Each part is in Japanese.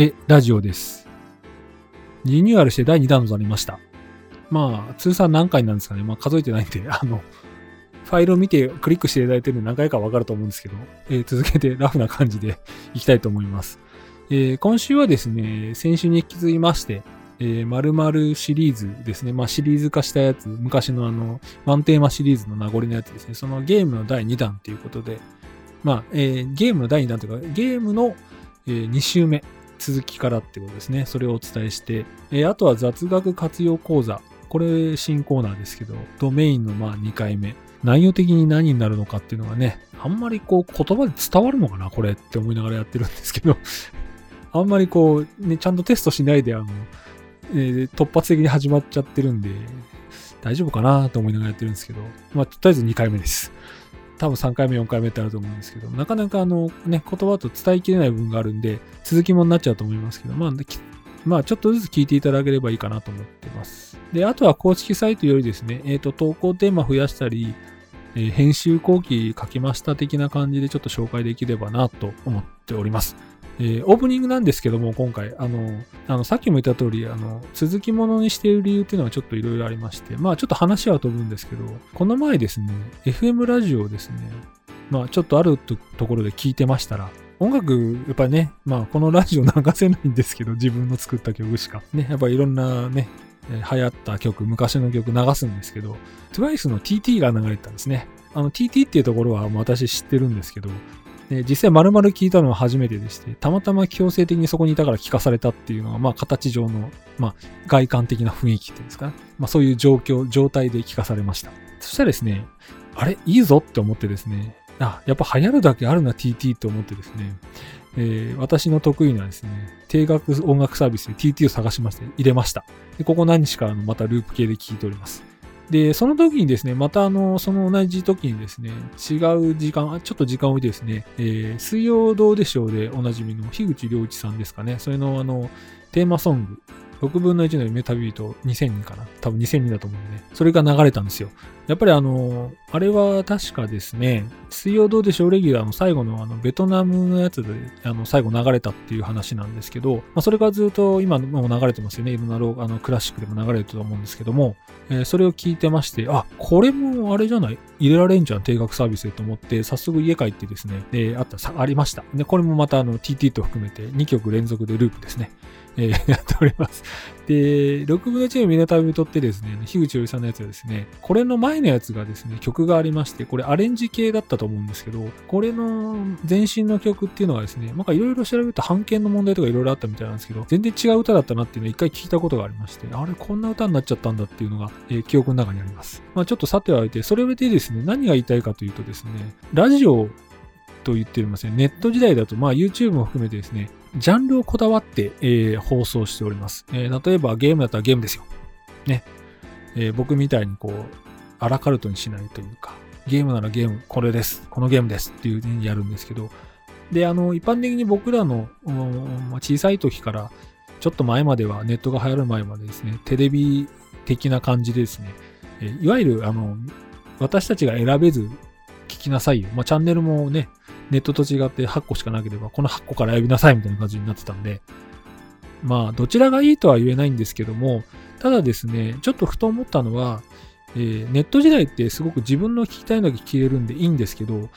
えラジオです。リニューアルして第2弾となりました。まあ、通算何回なんですかね。まあ、数えてないんで、あの、ファイルを見てクリックしていただいてるんで何回かわかると思うんですけど、えー続けてラフな感じでいきたいと思います。えー今週はですね、先週に引き継ぎまして、えー、〇〇シリーズですね。まあ、シリーズ化したやつ、昔のあの、ワンテーマシリーズの名残のやつですね。そのゲームの第2弾ということで、まあ、えーゲームの第2弾というか、ゲームの、え2週目、続きからってことですね。それをお伝えして、えーあとは雑学活用講座。これ新コーナーですけど、ドメインのまあ2回目。内容的に何になるのかっていうのがね、あんまりこう言葉で伝わるのかなこれって思いながらやってるんですけど、あんまりこう、ね、ちゃんとテストしないで、あの、えー突発的に始まっちゃってるんで、大丈夫かなと思いながらやってるんですけど、まあ、とりあえず2回目です。多分3回目、4回目ってあると思うんですけど、なかなかあの、ね、言葉と伝えきれない部分があるんで、続きもになっちゃうと思いますけど、まあ、まあ、ちょっとずつ聞いていただければいいかなと思ってます。で、あとは公式サイトよりですね、えっ、と、投稿テーマ増やしたり、えー編集後期書きました的な感じでちょっと紹介できればなと思っております。えーオープニングなんですけども、今回、あの、あの、さっきも言った通り、あの、続きものにしている理由っていうのはちょっといろいろありまして、まあちょっと話は飛ぶんですけど、この前ですね、FM ラジオですね、まあちょっとあるところで聞いてましたら、音楽、やっぱりね、まあこのラジオ流せないんですけど、自分の作った曲しか。ね、やっぱいろんなね、流行った曲、昔の曲流すんですけど、TWICE の TT が流れてたんですね。あの TT っていうところは私知ってるんですけど、で実際丸々聞いたのは初めてでして、たまたま強制的にそこにいたから聞かされたっていうのが、まあ形上の、まあ外観的な雰囲気っていうんですかね。まあそういう状況、状態で聞かされました。そしたらですね、あれ？いいぞって思ってですね、あ、やっぱ流行るだけあるな TT と思ってですね、えー私の得意なですね、定額音楽サービスで TT を探しまして入れました。で、ここ何日かのまたループ系で聞いております。で、その時にですね、またあの、その同じ時にですね、違う時間、ちょっと時間を置いてですね、えー水曜どうでしょうでおなじみの樋口良一さんですかね、それのあの、テーマソング、6分の1の夢旅人2002かな多分2002だと思うんでね。それが流れたんですよ。やっぱりあの、あれは確かですね、水曜どうでしょうレギュラーの最後のあの、ベトナムのやつで、あの、最後流れたっていう話なんですけど、まあ、それがずっと今も流れてますよね。いろんなロあのクラシックでも流れると思うんですけども、えーそれを聞いてまして、あ、これもあれじゃない？入れられんじゃん、定額サービスでと思って、早速家帰ってですね、で、あった、ありました。で、これもまたあの、TT と含めて2曲連続でループですね。えーやっております。で、6分の1のミネタビとってですね、樋口よりさんのやつはですね、これの前のやつがですね、曲がありまして、これアレンジ系だったと思うんですけど、これの前身の曲っていうのがですね、なんかいろいろ調べると版権の問題とかいろいろあったみたいなんですけど、全然違う歌だったなっていうのを一回聞いたことがありまして、あれこんな歌になっちゃったんだっていうのが、えー記憶の中にあります。まあちょっとさておいて、それでですね、何が言いたいかというとですね、ラジオと言ってますね、ネット時代だと、まあ YouTube も含めてですね、ジャンルをこだわって、えー放送しております。えー例えばゲームだったらゲームですよ。ね。えー僕みたいにこう、アラカルトにしないというか、ゲームならゲーム、これです。このゲームですっていう風にやるんですけど、で、あの、一般的に僕らのまあ小さい時から、ちょっと前までは、ネットが流行る前までですね、テレビ的な感じでですね、えーいわゆる、あの、私たちが選べず聞きなさいよ。まあ、チャンネルもね、ネットと違って8個しかなければ、この8個から選びなさいみたいな感じになってたんで、まあ、どちらがいいとは言えないんですけども、ただですね、ちょっとふと思ったのは、えーネット時代ってすごく自分の聞きたいのだけ聞けるんでいいんですけど、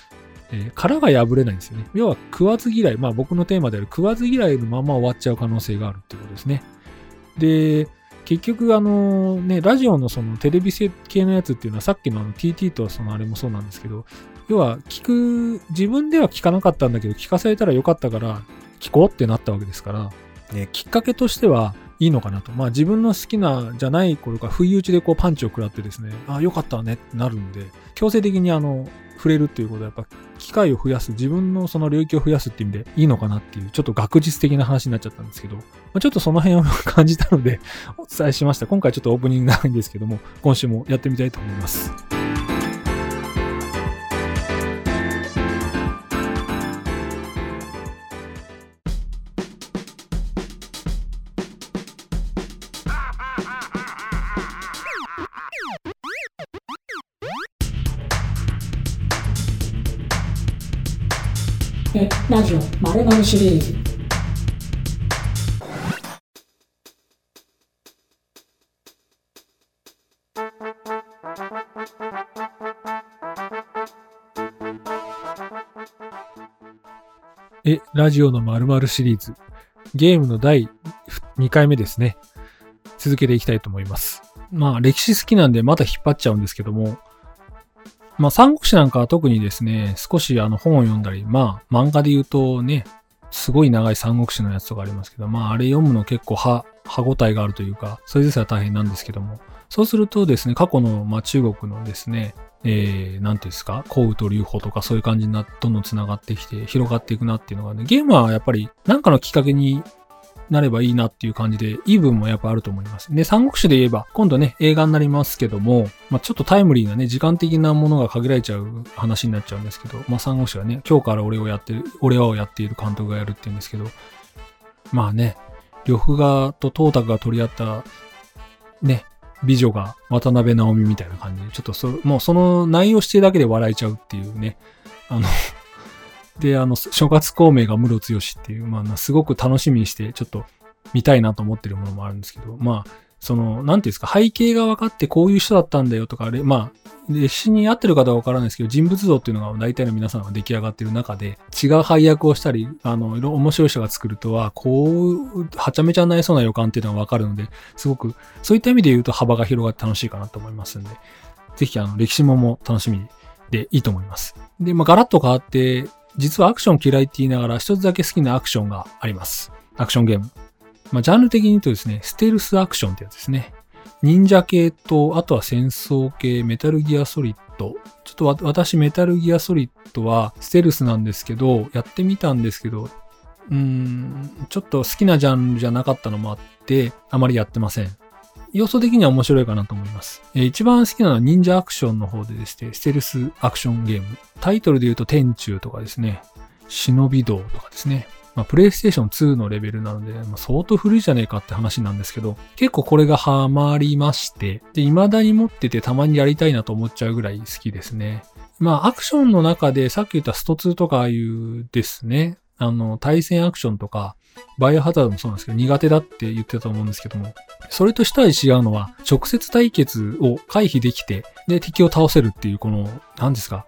えー殻が破れないんですよね。要は食わず嫌い、まあ僕のテーマである食わず嫌いのまま終わっちゃう可能性があるってことですね。で、結局あのね、ラジオのそのテレビ系のやつっていうのはさっきのあの TT とそのあれもそうなんですけど、要は聞く、自分では聞かなかったんだけど聞かされたらよかったから聞こうってなったわけですから、ね、きっかけとしてはいいのかなと。まあ自分の好きなじゃない頃から不意打ちでこうパンチを食らってですね、あ、よかったわねってなるんで、強制的にあの、触れるっていうことはやっぱ機会を増やす、自分のその領域を増やすっていう意味でいいのかなっていう、ちょっと学術的な話になっちゃったんですけど、まあ、ちょっとその辺を感じたのでお伝えしました。今回ちょっとオープニング長いんですけども、今週もやってみたいと思います。ラジオ丸のシリーズえ、ラジオの〇〇シリーズ。ゲームの第2回目ですね。続けていきたいと思います。まあ、歴史好きなんでまた引っ張っちゃうんですけども、まあ、三国志なんかは特にですね、少しあの本を読んだり、まあ、漫画で言うとね、すごい長い三国志のやつとかありますけど、まあ、あれ読むの結構歯、歯応えがあるというか、それですら大変なんですけども、そうするとですね、過去の、まあ、中国のですね、えー、なんていうんですか、幸雨と流法とかそういう感じにな、どんどん繋がってきて、広がっていくなっていうのがね、ゲームはやっぱり何かのきっかけになればいいなっていう感じで、いい部分もやっぱあると思います。で、三国志で言えば、今度ね、映画になりますけども、まあ、ちょっとタイムリーなね、時間的なものが限られちゃう話になっちゃうんですけど、まあ、三国志はね、今日から俺をやってる、俺はをやっている監督がやるって言うんですけど、まあね、呂布がと東卓が取り合った、ね、美女が渡辺直美みたいな感じで、ちょっとそ、もうその内容してるだけで笑えちゃうっていうね。あので、あの、諸葛孔明が室強しっていう、まあ、すごく楽しみにして、ちょっと見たいなと思ってるものもあるんですけど、まあ、その、なんていうんですか、背景が分かってこういう人だったんだよとか、あれまあ、歴史に合ってる方は分からないですけど、人物像っていうのが大体の皆さんが出来上がってる中で、違う配役をしたり、あの、いろ面白い人が作るとは、こう、はちゃめちゃになりそうな予感っていうのが分かるので、すごく、そういった意味で言うと幅が広がって楽しいかなと思いますんで、ぜひ、あの、歴史もも楽しみでいいと思います。で、まあ、ガラッと変わって、実はアクション嫌いって言いながら、一つだけ好きなアクションがあります。アクションゲーム。まあ、ジャンル的に言うとですね、ステルスアクションってやつですね。忍者系と、あとは戦争系、メタルギアソリッド。ちょっと私、メタルギアソリッドはステルスなんですけど、やってみたんですけど、うーん、ちょっと好きなジャンルじゃなかったのもあって、あまりやってません。要素的には面白いかなと思います。えー、一番好きなのは忍者アクションの方でですね、ステルスアクションゲーム。タイトルで言うと天中とかですね、忍び道とかですね。まあ、プレイステーション2のレベルなので、まあ、相当古いじゃねえかって話なんですけど、結構これがハマりまして、で、未だに持っててたまにやりたいなと思っちゃうぐらい好きですね。まあ、アクションの中でさっき言ったスト2とかああいうですね、あの、対戦アクションとか、バイオハザードもそうなんですけど、苦手だって言ってたと思うんですけども、それとしたり違うのは、直接対決を回避できて、で、敵を倒せるっていう、この、何ですか、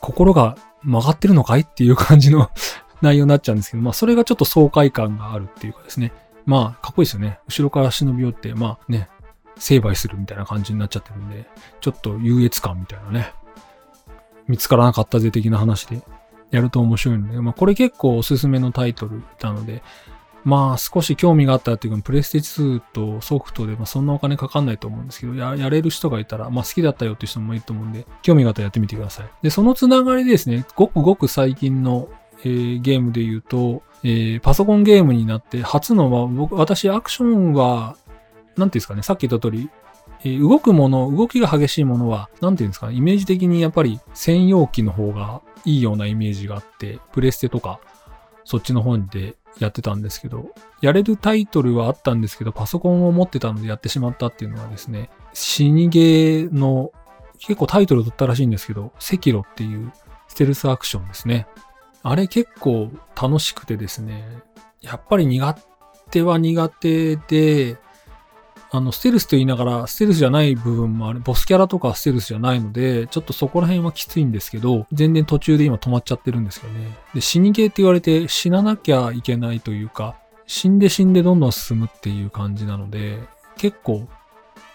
心が曲がってるのかいっていう感じの 内容になっちゃうんですけど、まあそれがちょっと爽快感があるっていうかですね。まあかっこいいですよね。後ろから忍び寄って、まあね、成敗するみたいな感じになっちゃってるんで、ちょっと優越感みたいなね。見つからなかったぜ的な話でやると面白いので、まあこれ結構おすすめのタイトルなので、まあ少し興味があったっていうか、プレステ2とソフトで、まあそんなお金かかんないと思うんですけど、ややれる人がいたら、まあ好きだったよっていう人もいると思うんで、興味があったらやってみてください。で、そのつながりでですね、ごくごく最近のえー、ゲームで言うと、えー、パソコンゲームになって初のは、僕、私アクションは、なんていうんですかね、さっき言った通り、え、動くもの、動きが激しいものは、なんていうんですかね、イメージ的にやっぱり専用機の方がいいようなイメージがあって、プレステとか、そっちの方でやってたんですけど、やれるタイトルはあったんですけど、パソコンを持ってたのでやってしまったっていうのはですね、死にゲーの、結構タイトル取ったらしいんですけど、赤炉っていうステルスアクションですね。あれ結構楽しくてですね、やっぱり苦手は苦手で、あの、ステルスと言いながら、ステルスじゃない部分もある、ボスキャラとかステルスじゃないので、ちょっとそこら辺はきついんですけど、全然途中で今止まっちゃってるんですよね。で、死にゲーって言われて死ななきゃいけないというか、死んで死んでどんどん進むっていう感じなので、結構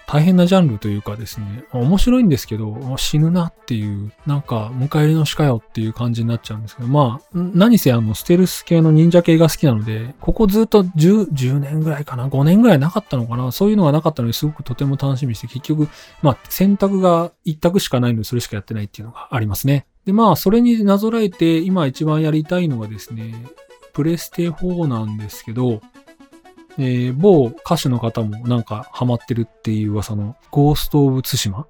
大変なジャンルというかですね、面白いんですけど、死ぬなっていう、なんか、迎え入れのしかよっていう感じになっちゃうんですけど、まあ、何せあの、ステルス系の忍者系が好きなので、ここずっと10、10年ぐらいかな、5年ぐらいなかったのかな、そういうのがなかったのですごくとても楽しみにして、結局、まあ、選択が一択しかないので、それしかやってないっていうのがありますね。で、まあ、それになぞらえて、今一番やりたいのがですね、プレステ4なんですけど、えー、某歌手の方もなんかハマってるっていう噂のゴースト・オブ・ツシマ？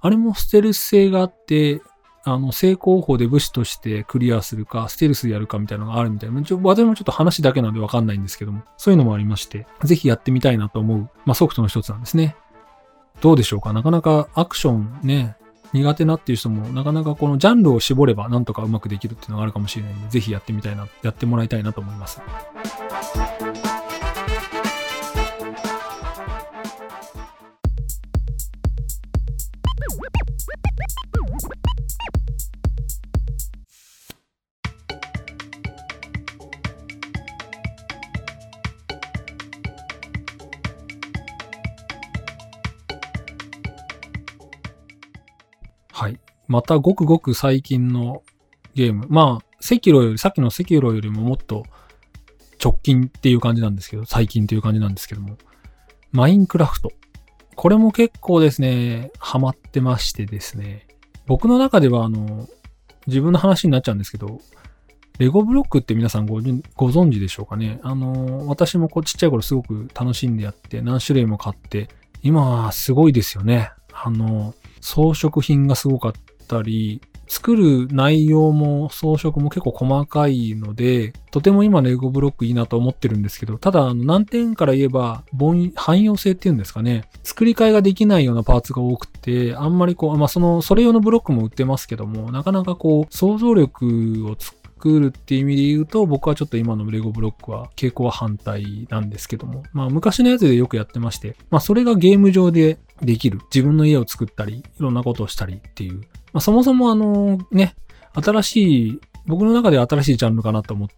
あれもステルス性があって、あの、正攻法で武士としてクリアするか、ステルスでやるかみたいなのがあるみたいな。ちょ私もちょっと話だけなんでわかんないんですけども、そういうのもありまして、ぜひやってみたいなと思う、まあ、ソフトの一つなんですね。どうでしょうか？なかなかアクションね、苦手なっていう人も、なかなかこのジャンルを絞ればなんとかうまくできるっていうのがあるかもしれないので、ぜひやってみたいな、やってもらいたいなと思います。はい。またごくごく最近のゲーム。まあ、セキロより、さっきのセキロよりももっと直近っていう感じなんですけど、最近っていう感じなんですけども、マインクラフト。これも結構ですね、ハマってましてですね、僕の中ではあの、自分の話になっちゃうんですけど、レゴブロックって皆さんご存知でしょうかね？あの、私もこうちっちゃい頃すごく楽しんでやって何種類も買って、今はすごいですよね。あの、装飾品がすごかったり、作る内容も装飾も結構細かいので、とても今のエゴブロックいいなと思ってるんですけど、ただ、あの、難点から言えば、汎用性っていうんですかね。作り替えができないようなパーツが多くて、あんまりこう、まあ、その、それ用のブロックも売ってますけども、なかなかこう、想像力を作作るっていう意味で言うと、僕はちょっと今のレゴブロックは傾向は反対なんですけども、まあ昔のやつでよくやってまして、まあそれがゲーム上でできる。自分の家を作ったり、いろんなことをしたりっていう。まあそもそもあのね、新しい、僕の中で新しいジャンルかなと思っ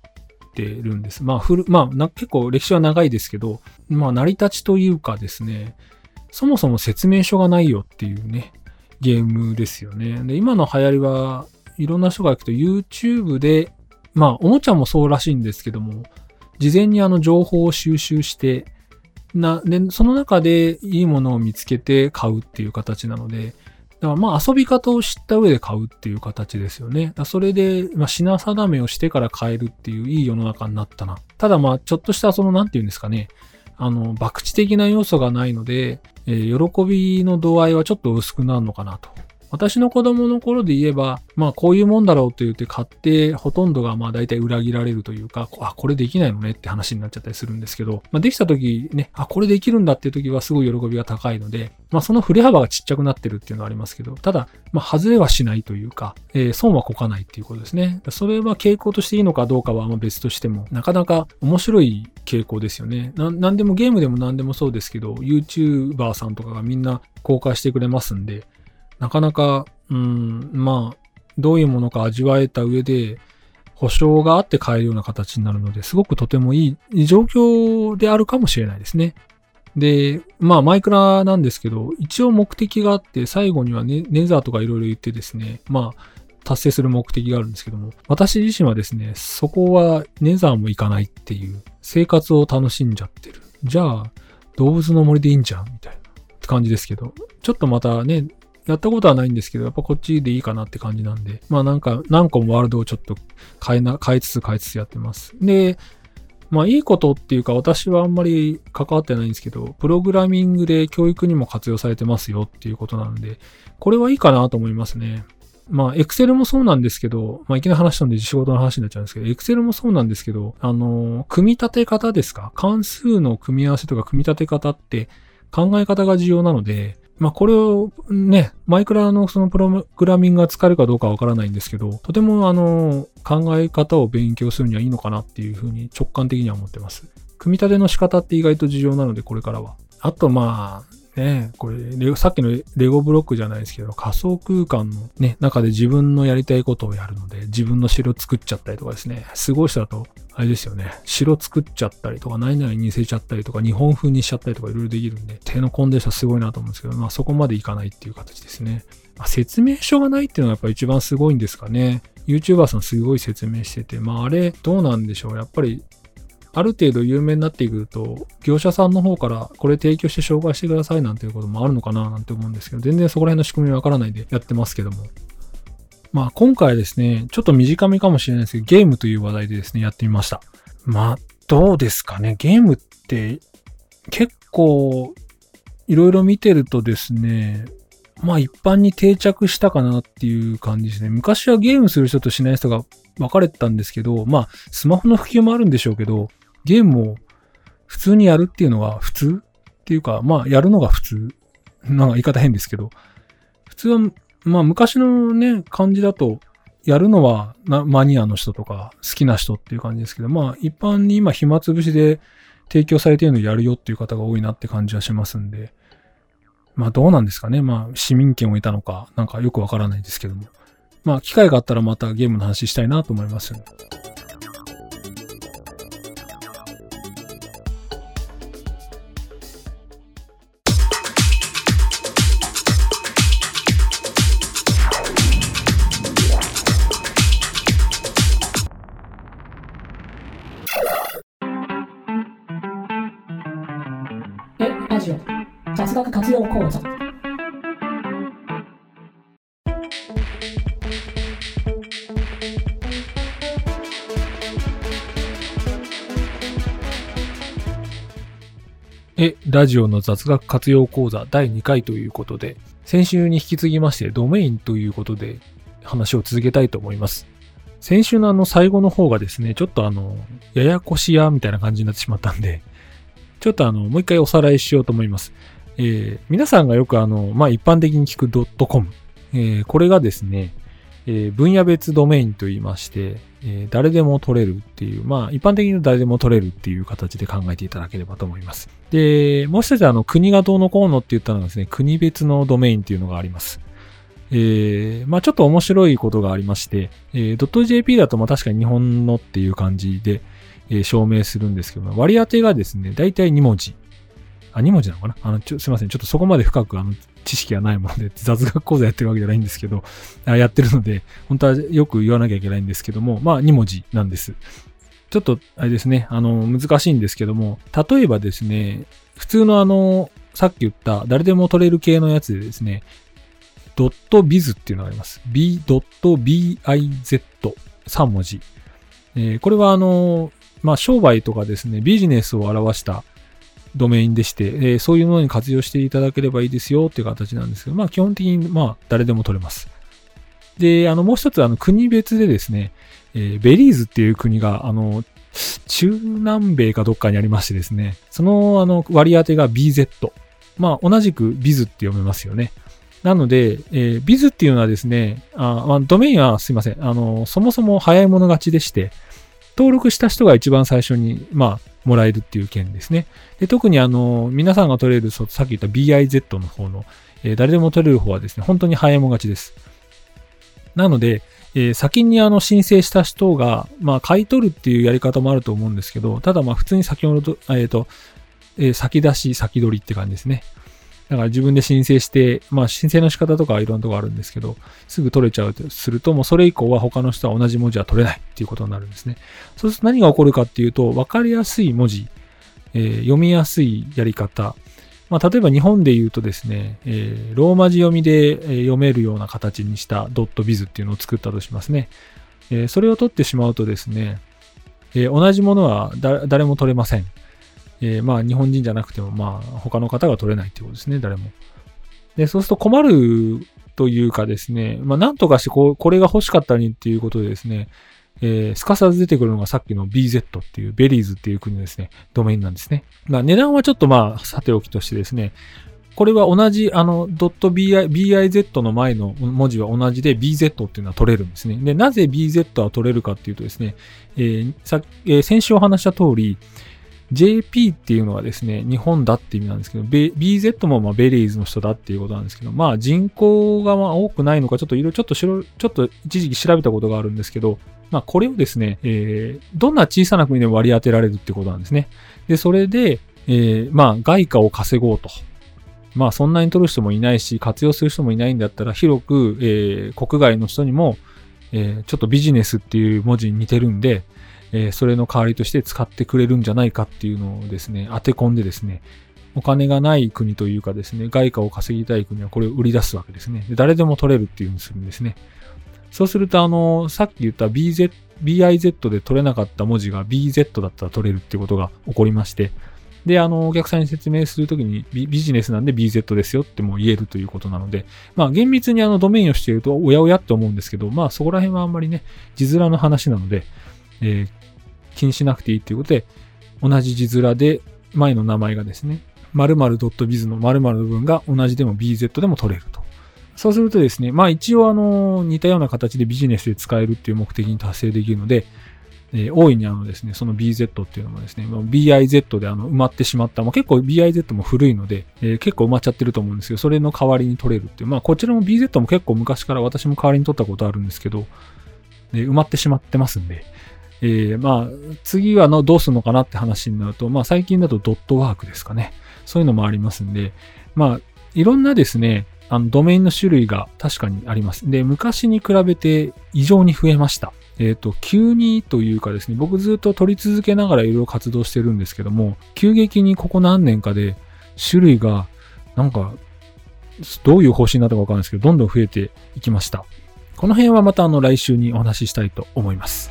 てるんです。まあ古、まあ結構歴史は長いですけど、まあ成り立ちというかですね、そもそも説明書がないよっていうね、ゲームですよね。で、今の流行りはいろんな人が行くと YouTube で、まあ、おもちゃもそうらしいんですけども、事前にあの情報を収集して、な、で、その中でいいものを見つけて買うっていう形なので、だからまあ遊び方を知った上で買うっていう形ですよね。それで、まあ、品定めをしてから買えるっていういい世の中になったな。ただまあちょっとしたその何て言うんですかね。あの、博打的な要素がないので、えー、喜びの度合いはちょっと薄くなるのかなと。私の子供の頃で言えば、まあこういうもんだろうと言って買って、ほとんどがまあ大体裏切られるというか、あ、これできないのねって話になっちゃったりするんですけど、まあできた時ね、あ、これできるんだっていう時はすごい喜びが高いので、まあその振れ幅がちっちゃくなってるっていうのはありますけど、ただ、まあ外れはしないというか、えー、損はこかないっていうことですね。それは傾向としていいのかどうかはまあ別としても、なかなか面白い傾向ですよね。な、なんでもゲームでも何でもそうですけど、YouTuber さんとかがみんな公開してくれますんで、なかなか、うん、まあ、どういうものか味わえた上で、保証があって買えるような形になるので、すごくとてもいい状況であるかもしれないですね。で、まあ、マイクラなんですけど、一応目的があって、最後にはネネザーとかいろいろ言ってですね、まあ、達成する目的があるんですけども、私自身はですね、そこはネザーも行かないっていう、生活を楽しんじゃってる。じゃあ、動物の森でいいんじゃんみたいな感じですけど、ちょっとまたね、やったことはないんですけど、やっぱこっちでいいかなって感じなんで、まあなんか何個もワールドをちょっと変えな、変えつつ変えつつやってます。で、まあいいことっていうか私はあんまり関わってないんですけど、プログラミングで教育にも活用されてますよっていうことなので、これはいいかなと思いますね。まあ、エクセルもそうなんですけど、まあ、いきなり話したんで仕事の話になっちゃうんですけど、エクセルもそうなんですけど、あの、組み立て方ですか？関数の組み合わせとか組み立て方って考え方が重要なので、まあこれをね、マイクラのそのプログラミングが使えるかどうかわからないんですけど、とてもあの、考え方を勉強するにはいいのかなっていうふうに直感的には思ってます。組み立ての仕方って意外と重要なので、これからは。あとまあ、ね、これ、さっきのレゴブロックじゃないですけど、仮想空間のね、中で自分のやりたいことをやるので、自分の城作っちゃったりとかですね、すごい人だと、あれですよね、城作っちゃったりとか、何々にせちゃったりとか、日本風にしちゃったりとかいろいろできるんで、手のコンデンサすごいなと思うんですけど、まあそこまでいかないっていう形ですね。まあ、説明書がないっていうのがやっぱ一番すごいんですかね。YouTuber さんすごい説明してて、まああれどうなんでしょう。やっぱりある程度有名になっていくと、業者さんの方からこれ提供して紹介してくださいなんていうこともあるのかななんて思うんですけど、全然そこら辺の仕組みわからないでやってますけども。まあ今回ですね、ちょっと短めかもしれないですけど、ゲームという話題でですね、やってみました。まあ、どうですかね？ゲームって結構いろいろ見てるとですね、まあ一般に定着したかなっていう感じですね。昔はゲームする人としない人が分かれてたんですけど、まあスマホの普及もあるんでしょうけど、ゲームを普通にやるっていうのは普通っていうか、まあ、やるのが普通。なんか言い方変ですけど、普通は、まあ、昔のね、感じだと、やるのはマニアの人とか好きな人っていう感じですけど、まあ、一般に今暇つぶしで提供されているのをやるよっていう方が多いなって感じはしますんで、まあ、どうなんですかね。まあ、市民権を得たのか、なんかよくわからないですけども。まあ、機会があったらまたゲームの話したいなと思います。講座え、ラジオの雑学活用講座第2回ということで、先週に引き継ぎましてドメインということで話を続けたいと思います。先週のあの最後の方がですね、ちょっとあの、ややこしやみたいな感じになってしまったんで、ちょっとあの、もう一回おさらいしようと思います。えー皆さんがよくあの、まあ、一般的に聞く .com、えーこれがですね、えー分野別ドメインと言いまして、えー誰でも取れるっていう、まあ、一般的に誰でも取れるっていう形で考えていただければと思います。で、もう一つあの、国がどうのこうのって言ったのがですね、国別のドメインっていうのがあります。えー、まあちょっと面白いことがありまして、えー、.jp だとまあ確かに日本のっていう感じで、えー証明するんですけども、割り当てがですね、だいたい2文字。あ、2文字なのかな？あの、ちょ、すいません。ちょっとそこまで深くあの、知識がないもので、雑学講座やってるわけじゃないんですけど、あやってるので、本当はよく言わなきゃいけないんですけども、まあ2文字なんです。ちょっと、あれですね、あの、難しいんですけども、例えばですね、普通のあの、さっき言った誰でも取れる系のやつでですね、ドットビズっていうのがあります。b.biz。3文字。えーこれはあの、まあ、商売とかですね、ビジネスを表したドメインでして、えーそういうものに活用していただければいいですよっていう形なんですけど、まあ、基本的に、まあ、誰でも取れます。で、あの、もう一つ、あの、国別でですね、えーベリーズっていう国が、あの、中南米かどっかにありましてですね、その、あの、割り当てが BZ。まあ、同じくビズって読めますよね。なので、えービズっていうのはですね、あまあ、ドメインはすいません。あの、そもそも早い者勝ちでして、登録した人が一番最初に、まあ、もらえるっていう件ですね。で、特にあの、皆さんが取れる、さっき言った BIZ の方の、えー誰でも取れる方はですね、本当に早い者勝ちです。なので、えー先にあの申請した人が、まあ、買い取るっていうやり方もあると思うんですけど、ただまあ、普通に先ほどと、えっ、と、えー先出し、先取りって感じですね。だから自分で申請して、まあ申請の仕方とかいろんなとこあるんですけど、すぐ取れちゃうとすると、もうそれ以降は他の人は同じ文字は取れないっていうことになるんですね。そうすると何が起こるかっていうと、わかりやすい文字、えー読みやすいやり方、まあ例えば日本で言うとですね、えーローマ字読みで読めるような形にしたドットビズっていうのを作ったとしますね。えーそれを取ってしまうとですね、えー同じものは誰も取れません。えーまあ日本人じゃなくてもまあ他の方が取れないっていうことですね、誰も。で、そうすると困るというかですね、まあなんとかしてここれが欲しかったにっていうことでですね、えーすかさず出てくるのがさっきの BZ っていう、ベリーズっていう国のですね、ドメインなんですね。まあ値段はちょっとまあさておきとしてですね、これは同じ、あの、.bi、biz の前の文字は同じで bz っていうのは取れるんですね。で、なぜ bz は取れるかっていうとですね、えーさえー先週お話した通り、JP っていうのはですね、日本だって意味なんですけど、BZ もまあベリーズの人だっていうことなんですけど、まあ人口がまあ多くないのか、ちょっといろいろちょっとしろ、ちょっと一時期調べたことがあるんですけど、まあこれをですね、えーどんな小さな国でも割り当てられるってことなんですね。で、それで、えーまあ外貨を稼ごうと。まあそんなに取る人もいないし、活用する人もいないんだったら、広く、えー国外の人にも、えーちょっとビジネスっていう文字に似てるんで、えーそれの代わりとして使ってくれるんじゃないかっていうのをですね、当て込んでですね、お金がない国というかですね、外貨を稼ぎたい国はこれを売り出すわけですね。で誰でも取れるっていうふうにするんですね。そうすると、あの、さっき言った BZ、BIZ で取れなかった文字が BZ だったら取れるっていうことが起こりまして、で、あの、お客さんに説明するときにビビジネスなんで BZ ですよっても言えるということなので、まあ厳密にあのドメインをしているとおやおやって思うんですけど、まあそこら辺はあんまりね、字面の話なので、えー気にしなくていいということで、同じ字面で前の名前がですね、〇〇 .biz の〇〇の部分が同じでも BZ でも取れると。そうするとですね、まあ一応あの、似たような形でビジネスで使えるっていう目的に達成できるので、えー大いにあのですね、その BZ っていうのもですね、BIZ であの埋まってしまった、まあ、結構 BIZ も古いので、えー結構埋まっちゃってると思うんですけど、それの代わりに取れるっていう、まあこちらも BZ も結構昔から私も代わりに取ったことあるんですけど、えー埋まってしまってますんで、えーまあ次はのどうするのかなって話になると、まあ最近だとドットワークですかね。そういうのもありますんで、まあいろんなですね、あのドメインの種類が確かにあります。で、昔に比べて異常に増えました。えっ、と、急にというかですね、僕ずっと取り続けながらいろいろ活動してるんですけども、急激にここ何年かで種類がなんか、どういう方針だったかわかんないですけど、どんどん増えていきました。この辺はまたあの来週にお話ししたいと思います。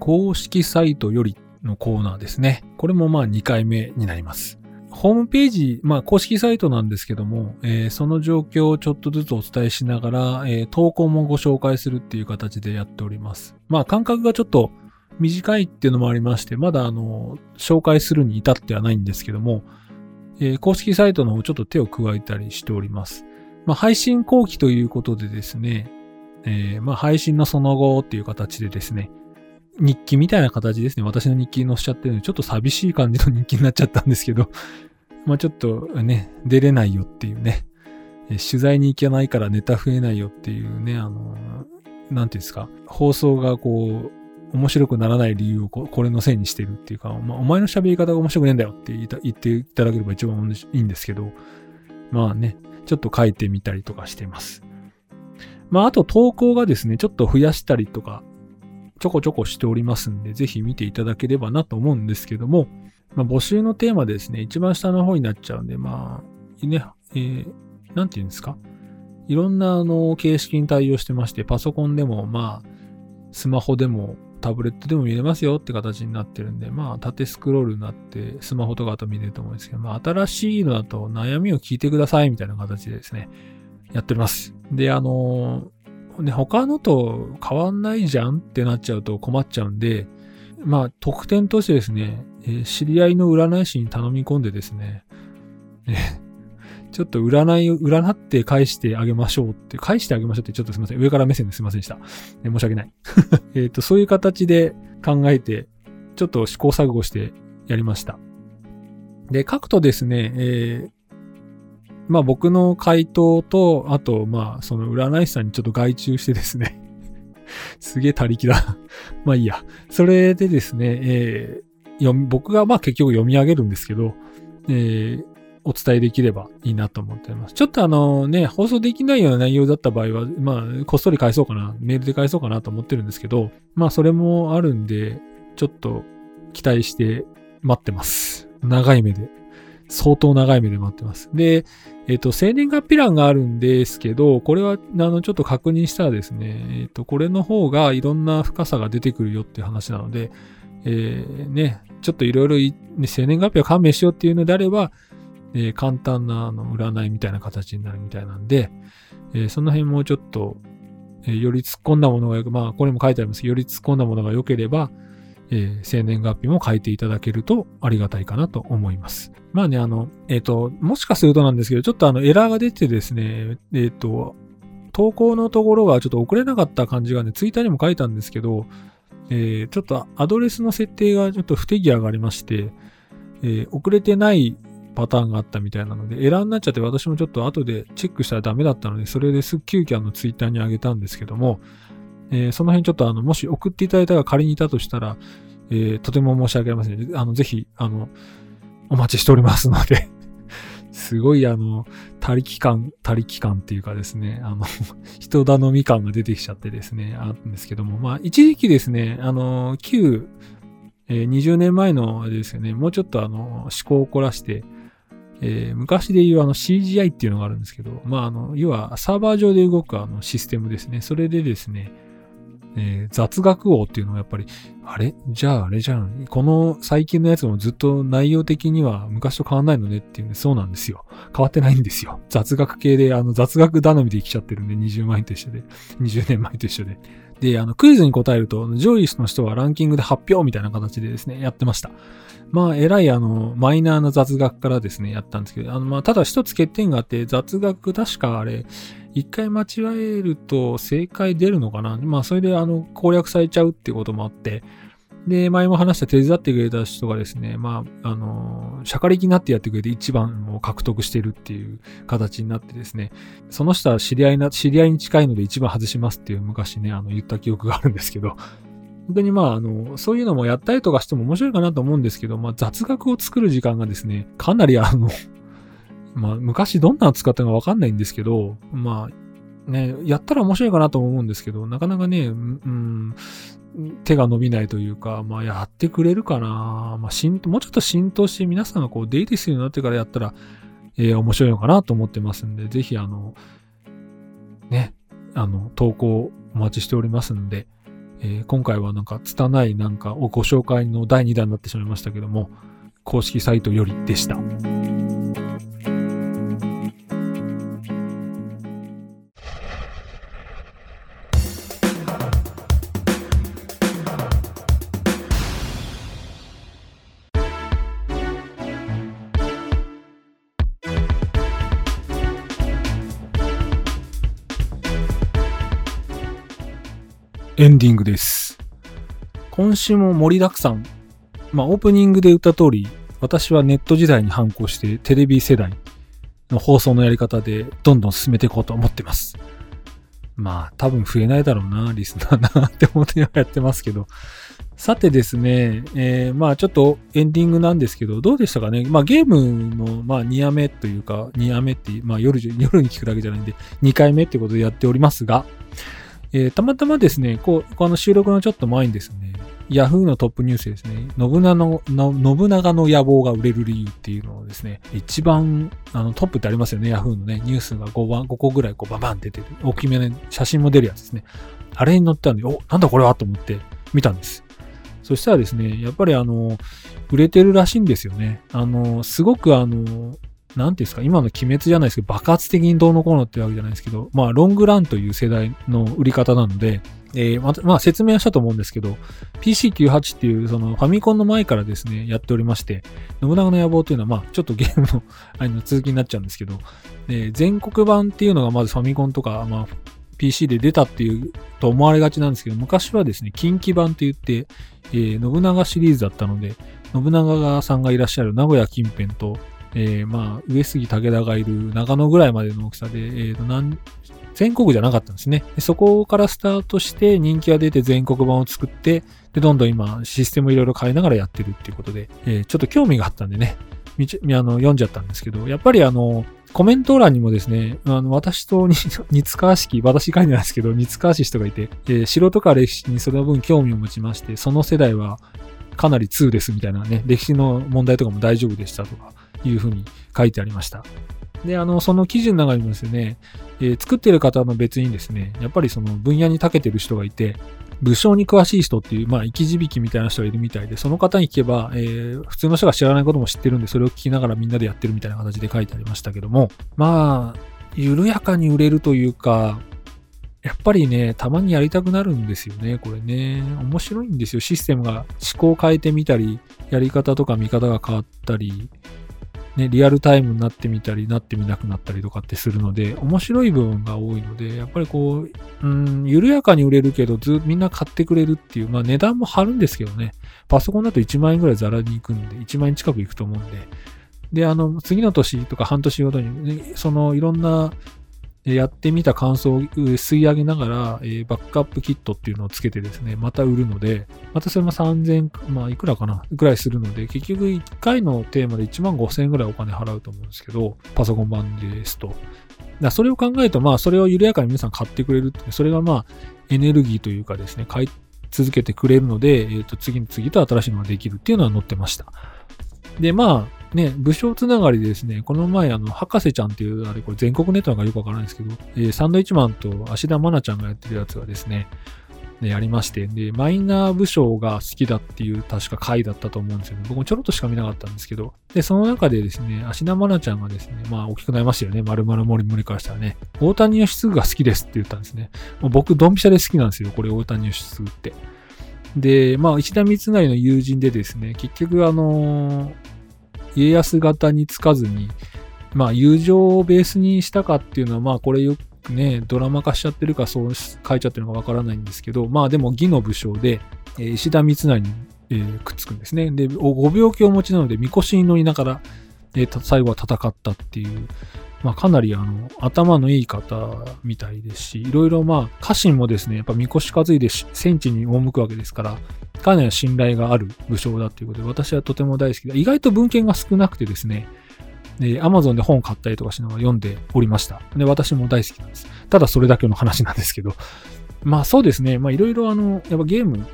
公式サイトよりのコーナーですね。これもまあ2回目になります。ホームページ、まあ公式サイトなんですけども、えー、その状況をちょっとずつお伝えしながら、えー、投稿もご紹介するっていう形でやっております。まあ間隔がちょっと短いっていうのもありまして、まだあの、紹介するに至ってはないんですけども、えー、公式サイトの方ちょっと手を加えたりしております。まあ配信後期ということでですね、え、まあ配信のその後っていう形でですね、日記みたいな形ですね。私の日記載せちゃってるので、ちょっと寂しい感じの日記になっちゃったんですけど、まあちょっとね、出れないよっていうね、取材に行けないからネタ増えないよっていうね、あの、なんていうんですか、放送がこう、面白くならない理由をこれのせいにしてるっていうか、まあ、お前の喋り方が面白くねえんだよって言っていただければ一番いいんですけど、まあね、ちょっと書いてみたりとかしてます。まあ、あと投稿がですね、ちょっと増やしたりとかちょこちょこしておりますんで、ぜひ見ていただければなと思うんですけども、まあ、募集のテーマですね、一番下の方になっちゃうんで、まあ、ね、えー、なんて言うんですか？いろんなあの形式に対応してまして、パソコンでも、まあ、スマホでも、タブレットでも見れますよって形になってるんで、まあ、縦スクロールになって、スマホとかだと見れると思うんですけど、まあ、新しいのだと悩みを聞いてくださいみたいな形でですね、やっております。で、あのーね、他のと変わんないじゃんってなっちゃうと困っちゃうんで、まあ、特典としてですね、えー、知り合いの占い師に頼み込んでですね、えちょっと占いを、占って返してあげましょうって、返してあげましょうってちょっとすみません。上から目線ですいませんでした。えー、申し訳ない。えっと、そういう形で考えて、ちょっと試行錯誤してやりました。で、書くとですね、えー、まあ僕の回答と、あと、まあその占い師さんにちょっと外注してですね すげえ他力だ まあいいや。それでですね、えー、僕がまあ結局読み上げるんですけど、えー、お伝えできればいいなと思っています。ちょっとあのね、放送できないような内容だった場合は、まあ、こっそり返そうかな、メールで返そうかなと思ってるんですけど、まあそれもあるんで、ちょっと期待して待ってます。長い目で。相当長い目で待ってます。で、えっ、と、生年月日欄があるんですけど、これは、あの、ちょっと確認したらですね、えっ、と、これの方がいろんな深さが出てくるよっていう話なので、えー、ね、ちょっといろいろ、ね、生年月日を勘弁しようっていうのであれば、えー、簡単なあの占いみたいな形になるみたいなんで、えー、その辺もちょっと、えー、より突っ込んだものがよく、まあ、これも書いてありますけど、より突っ込んだものが良ければ、えー、生年月日も書いていただけるとありがたいかなと思います。まあね、あの、えっ、ー、と、もしかするとなんですけど、ちょっとあのエラーが出てですね、えっ、ー、と、投稿のところがちょっと遅れなかった感じがね、ツイッターにも書いたんですけど、えー、ちょっとアドレスの設定がちょっと不手際がありまして、えー、遅れてないパターンがあったみたいなので、エラーになっちゃって私もちょっと後でチェックしたらダメだったので、それです急遽あのツイッターに上げたんですけども、えー、その辺ちょっとあの、もし送っていただいたが仮にいたとしたら、えー、とても申し訳ありません。あの、ぜひ、あの、お待ちしておりますので すごいあの、他力感、他力感っていうかですね、あの、人頼み感が出てきちゃってですね、あるんですけども、まあ、一時期ですね、あの、旧、えー、20年前のあれですよね、もうちょっとあの、思考を凝らして、えー、昔で言うあの CGI っていうのがあるんですけど、まあ、あの、要はサーバー上で動くあのシステムですね。それでですね、えー、雑学王っていうのはやっぱり、あれ？じゃああれじゃん。この最近のやつもずっと内容的には昔と変わんないのねっていうんで、そうなんですよ。変わってないんですよ。雑学系で、あの雑学頼みで生きちゃってるんで、20万円と一緒で。20年前と一緒で。で、あの、クイズに答えると、上位の人はランキングで発表みたいな形でですね、やってました。まあ、えらいあの、マイナーな雑学からですね、やったんですけど、あの、まあ、ただ一つ欠点があって、雑学確かあれ、一回間違えると正解出るのかな？まあ、それであの、攻略されちゃうっていうこともあって、で、前も話した手伝ってくれた人がですね、まあ、あの、社会的になってやってくれて一番を獲得してるっていう形になってですね、その人は知り合いな、知り合いに近いので一番外しますっていう昔ね、あの、言った記憶があるんですけど、本当にまあ、あの、そういうのもやったりとかしても面白いかなと思うんですけど、まあ、雑学を作る時間がですね、かなりあの、まあ、昔どんなの使ったかわかんないんですけど、まあ、ね、やったら面白いかなと思うんですけど、なかなかね、うん、手が伸びないというか、まあ、やってくれるかな。まあ、しん、もうちょっと浸透して皆さんがこう、出入りするようになってからやったら、えー、面白いのかなと思ってますんで、ぜひ、あの、ね、あの、投稿お待ちしておりますんで、えー、今回はなんか、拙いなんかをご紹介の第2弾になってしまいましたけども、公式サイトよりでした。エンディングです。今週も盛りだくさん。まあ、オープニングで言った通り、私はネット時代に反抗してテレビ世代の放送のやり方でどんどん進めていこうと思ってます。まあ、多分増えないだろうな、リスナーなって思ってやってますけど。さてですね、えー、まあちょっとエンディングなんですけど、どうでしたかね？まあゲームの、まあ2夜目というか、2夜目って、まあ夜、夜に聞くだけじゃないんで、2回目ってことでやっておりますが、えー、たまたまですね、こう、この収録のちょっと前にですね、ヤフーのトップニュースですね、信長の、信長の野望が売れる理由っていうのをですね、一番、あの、トップってありますよね、ヤフーのね、ニュースが5番、5個ぐらいこうババンって出てる、大きめの写真も出るやつですね。あれに載ったんで、お、なんだこれはと思って見たんです。そしたらですね、やっぱりあの、売れてるらしいんですよね。あの、すごくあの、なんていうんですか、今の鬼滅じゃないですけど、爆発的にどうのこうのってわけじゃないですけど、まあ、ロングランという世代の売り方なので、えー、ままあ、説明はしたと思うんですけど、PC98 っていう、その、ファミコンの前からですね、やっておりまして、信長の野望というのは、まあ、ちょっとゲームの、あの、続きになっちゃうんですけど、えー、全国版っていうのがまずファミコンとか、まあ、PC で出たっていう、と思われがちなんですけど、昔はですね、近畿版と言って、えー、信長シリーズだったので、信長さんがいらっしゃる名古屋近辺と、えー、まあ、上杉武田がいる長野ぐらいまでの大きさで、えー、と、なん、全国じゃなかったんですねで。そこからスタートして人気が出て全国版を作って、で、どんどん今システムいろいろ変えながらやってるっていうことで、えー、ちょっと興味があったんでね、みちあの読んじゃったんですけど、やっぱりあの、コメント欄にもですね、あの、私と 似つかわしき、私書いてないですけど、似つかわし人がいて、えー、素人か歴史にその分興味を持ちまして、その世代はかなり2ですみたいなね、歴史の問題とかも大丈夫でしたとか、いうふうに書いてありました。で、あの、その記事の中にもですね、えー、作ってる方の別にですね、やっぱりその分野に長けてる人がいて、武将に詳しい人っていう、まあ、生き字引みたいな人がいるみたいで、その方に聞けば、えー、普通の人が知らないことも知ってるんで、それを聞きながらみんなでやってるみたいな形で書いてありましたけども、まあ、緩やかに売れるというか、やっぱりね、たまにやりたくなるんですよね、これね。面白いんですよ。システムが思考を変えてみたり、やり方とか見方が変わったり、ね、リアルタイムになってみたり、なってみなくなったりとかってするので、面白い部分が多いので、やっぱりこう、うん、緩やかに売れるけど、ずみんな買ってくれるっていう、まあ値段も張るんですけどね、パソコンだと1万円ぐらいザラに行くんで、1万円近く行くと思うんで、で、あの、次の年とか半年ごとに、ね、そのいろんなやってみた感想を吸い上げながら、えー、バックアップキットっていうのをつけてですね、また売るので、またそれも3000、まあいくらかなぐらいするので、結局1回のテーマで1万5000円ぐらいお金払うと思うんですけど、パソコン版ですと。だそれを考えると、まあそれを緩やかに皆さん買ってくれるって、それがまあエネルギーというかですね、買い続けてくれるので、えっ、ー、と次に次と新しいのができるっていうのは載ってました。で、まあ、ね、武将つながりでですね、この前、あの、博士ちゃんっていう、あれ、これ全国ネットなんかよくわからないんですけど、えー、サンドイッチマンと芦田愛菜ちゃんがやってるやつがですね、ね、やりまして、で、マイナー武将が好きだっていう確か回だったと思うんですけど、僕もちょろっとしか見なかったんですけど、で、その中でですね、芦田愛菜ちゃんがですね、まあ大きくなりましたよね、丸々森森からしたらね、大谷義嗣が好きですって言ったんですね。もう僕、ドンピシャで好きなんですよ、これ大谷義嗣って。で、まあ、石田三成の友人でですね、結局あのー家康型につかずに、まあ、友情をベースにしたかっていうのは、まあ、これよくね、ドラマ化しちゃってるか、そう書いちゃってるのかわからないんですけど、まあ、でも義の武将で、石田三成に、えーくっつくんですね。で、ご病気をお持ちなので、みこしに乗りながら、えーた最後は戦ったっていう、まあ、かなりあの、頭のいい方みたいですし、いろいろまあ、家臣もですね、やっぱみこし担いで戦地に赴くわけですから、かなり信頼がある武将だっていうことで、私はとても大好きで、意外と文献が少なくてですね、で、Amazon で本を買ったりとかしながら読んでおりました。で、私も大好きなんです。ただそれだけの話なんですけど。まあそうですね。まあいろいろあの、やっぱゲーム、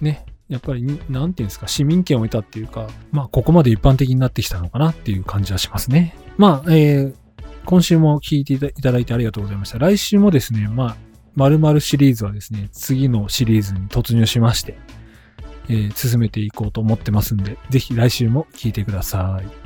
ね、やっぱり、なんていうんですか、市民権を得たっていうか、まあここまで一般的になってきたのかなっていう感じはしますね。まあ、えー、今週も聞いていただいてありがとうございました。来週もですね、まあ、〇〇シリーズはですね、次のシリーズに突入しまして、えー進めていこうと思ってますんで、ぜひ来週も聞いてください。